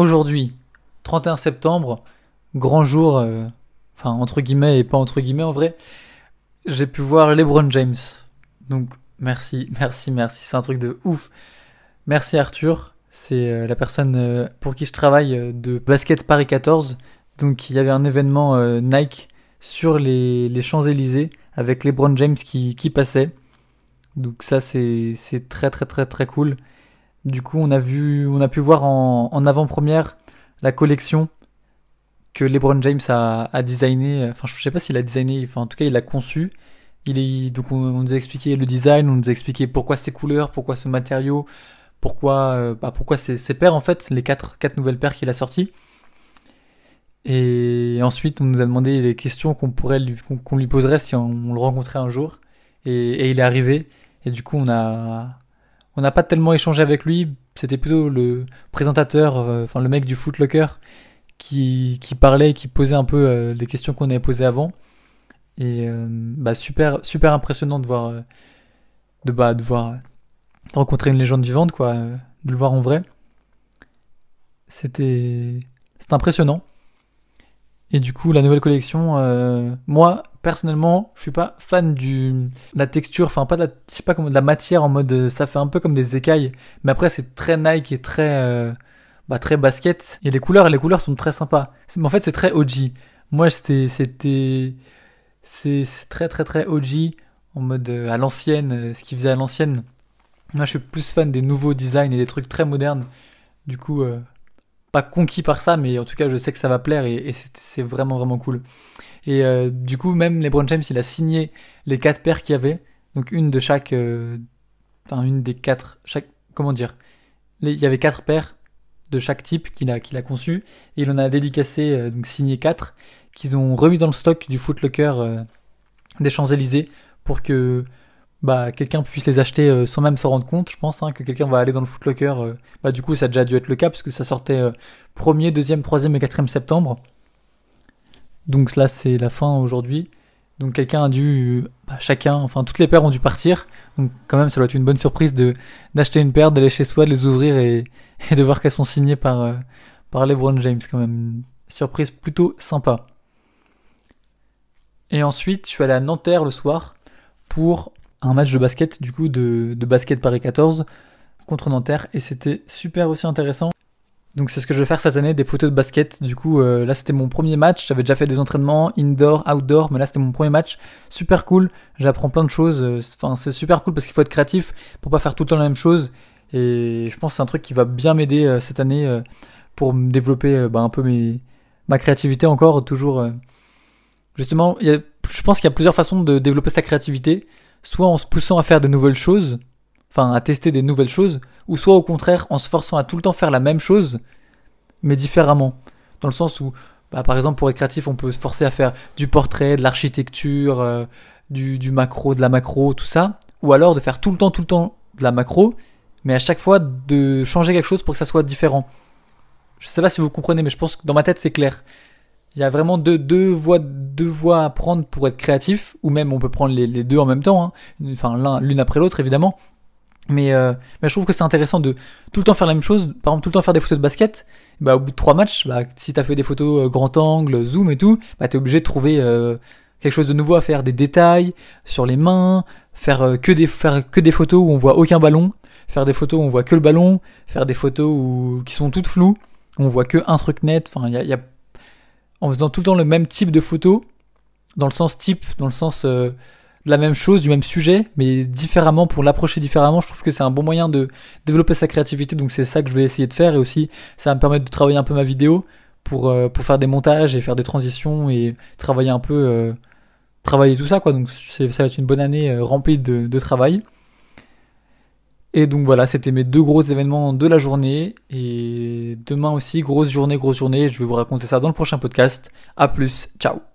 aujourd'hui, 31 septembre, grand jour, euh, enfin entre guillemets et pas entre guillemets en vrai, j'ai pu voir LeBron James. Donc merci, merci, merci, c'est un truc de ouf. Merci Arthur, c'est euh, la personne euh, pour qui je travaille de Basket Paris 14. Donc il y avait un événement Nike sur les, Champs-Élysées avec LeBron James qui, qui passait. Donc ça c'est très très très très cool. Du coup on a vu on a pu voir en, avant-première la collection que LeBron James a, a designé. Enfin je sais pas s'il a designé, enfin en tout cas il a conçu. Il est donc on, nous a expliqué le design, on nous a expliqué pourquoi ces couleurs, pourquoi ce matériau, pourquoi euh, bah, pourquoi ces, paires en fait, les quatre quatre nouvelles paires qu'il a sorties. Et ensuite, on nous a demandé les questions qu'on pourrait lui, qu'on lui poserait si on, le rencontrait un jour. Et, il est arrivé. Et du coup, on a, on n'a pas tellement échangé avec lui. C'était plutôt le présentateur, euh, enfin le mec du Footlocker, qui, qui parlait, qui posait un peu euh, les questions qu'on avait posées avant. Et euh, bah super, super impressionnant de voir, de bah de voir, de rencontrer une légende vivante, quoi, de le voir en vrai. C'était, c'est impressionnant. Et du coup, la nouvelle collection, moi personnellement, je suis pas fan du de la texture, enfin pas de la, je sais pas comment de la matière en mode, euh, ça fait un peu comme des écailles. Mais après, c'est très Nike et très euh, bah très basket. Et les couleurs, les couleurs sont très sympas. Mais en fait, c'est très OG. Moi, c'était c'était c'est très très très OG en mode à l'ancienne, ce qu'ils faisaient à l'ancienne. Moi, je suis plus fan des nouveaux designs et des trucs très modernes. Du coup, pas conquis par ça, mais en tout cas, je sais que ça va plaire et, c'est vraiment vraiment cool. Et euh, du coup, même LeBron James, il a signé les quatre paires qu'il y avait, donc une de chaque, euh, enfin une des quatre, chaque, comment dire, il y avait quatre paires de chaque type qu'il a qu'il a conçu et il en a dédicacé euh, donc signé quatre qu'ils ont remis dans le stock du Footlocker des Champs Élysées pour que bah quelqu'un puisse les acheter euh, sans même s'en rendre compte, je pense, hein, que quelqu'un va aller dans le Footlocker. Euh, bah du coup, ça a déjà dû être le cas parce que ça sortait 1er, 2e, 3e et 4e septembre. Donc là, c'est la fin aujourd'hui. Donc quelqu'un a dû, bah, chacun, enfin toutes les paires ont dû partir. Donc quand même, ça doit être une bonne surprise de d'acheter une paire, d'aller chez soi, de les ouvrir et, et de voir qu'elles sont signées par euh, par LeBron James. Quand même, surprise plutôt sympa. Et ensuite, je suis allé à Nanterre le soir pour un match de basket, du coup, de, de basket Paris 14 contre Nanterre, et c'était super aussi intéressant. Donc c'est ce que je vais faire cette année, des photos de basket. Du coup, euh, là c'était mon premier match. J'avais déjà fait des entraînements indoor, outdoor, mais là c'était mon premier match. Super cool. J'apprends plein de choses. Euh, enfin, c'est super cool parce qu'il faut être créatif pour pas faire tout le temps la même chose. Et je pense que c'est un truc qui va bien m'aider euh, cette année pour me développer bah, un peu mes ma créativité encore. Toujours, justement, y je pense qu'il y a plusieurs façons de développer sa créativité soit en se poussant à faire de nouvelles choses, enfin à tester des nouvelles choses, ou soit au contraire en se forçant à tout le temps faire la même chose, mais différemment. Dans le sens où, bah, par exemple, pour être créatif, on peut se forcer à faire du portrait, de l'architecture, euh, du, du macro, de la macro, tout ça, ou alors de faire tout le temps, tout le temps de la macro, mais à chaque fois de changer quelque chose pour que ça soit différent. Je sais pas si vous comprenez, mais je pense que dans ma tête c'est clair. Il y a vraiment deux, deux voies, deux voies à prendre pour être créatif, ou même on peut prendre les, deux en même temps, hein. enfin l'un, l'une après l'autre évidemment. Mais, euh, mais je trouve que c'est intéressant de tout le temps faire la même chose. Par exemple, tout le temps faire des photos de basket. Bah, au bout de trois matchs, bah, si t'as fait des photos euh, grand angle, zoom et tout, bah, t'es obligé de trouver euh, quelque chose de nouveau à faire, des détails sur les mains, faire euh, que des faire que des photos où on voit aucun ballon, faire des photos où on voit que le ballon, faire des photos où qui sont toutes floues, où on voit que un truc net. Enfin, il y a, y a en faisant tout le temps le même type de photo, dans le sens type, dans le sens euh, de la même chose, du même sujet, mais différemment, pour l'approcher différemment, je trouve que c'est un bon moyen de développer sa créativité, donc c'est ça que je vais essayer de faire, et aussi ça va me permettre de travailler un peu ma vidéo pour, euh, pour faire des montages et faire des transitions et travailler un peu, euh, travailler tout ça, quoi, donc ça va être une bonne année remplie de, de travail. Et donc voilà, c'était mes deux gros événements de la journée. Et demain aussi, grosse journée, grosse journée. Je vais vous raconter ça dans le prochain podcast. A plus, ciao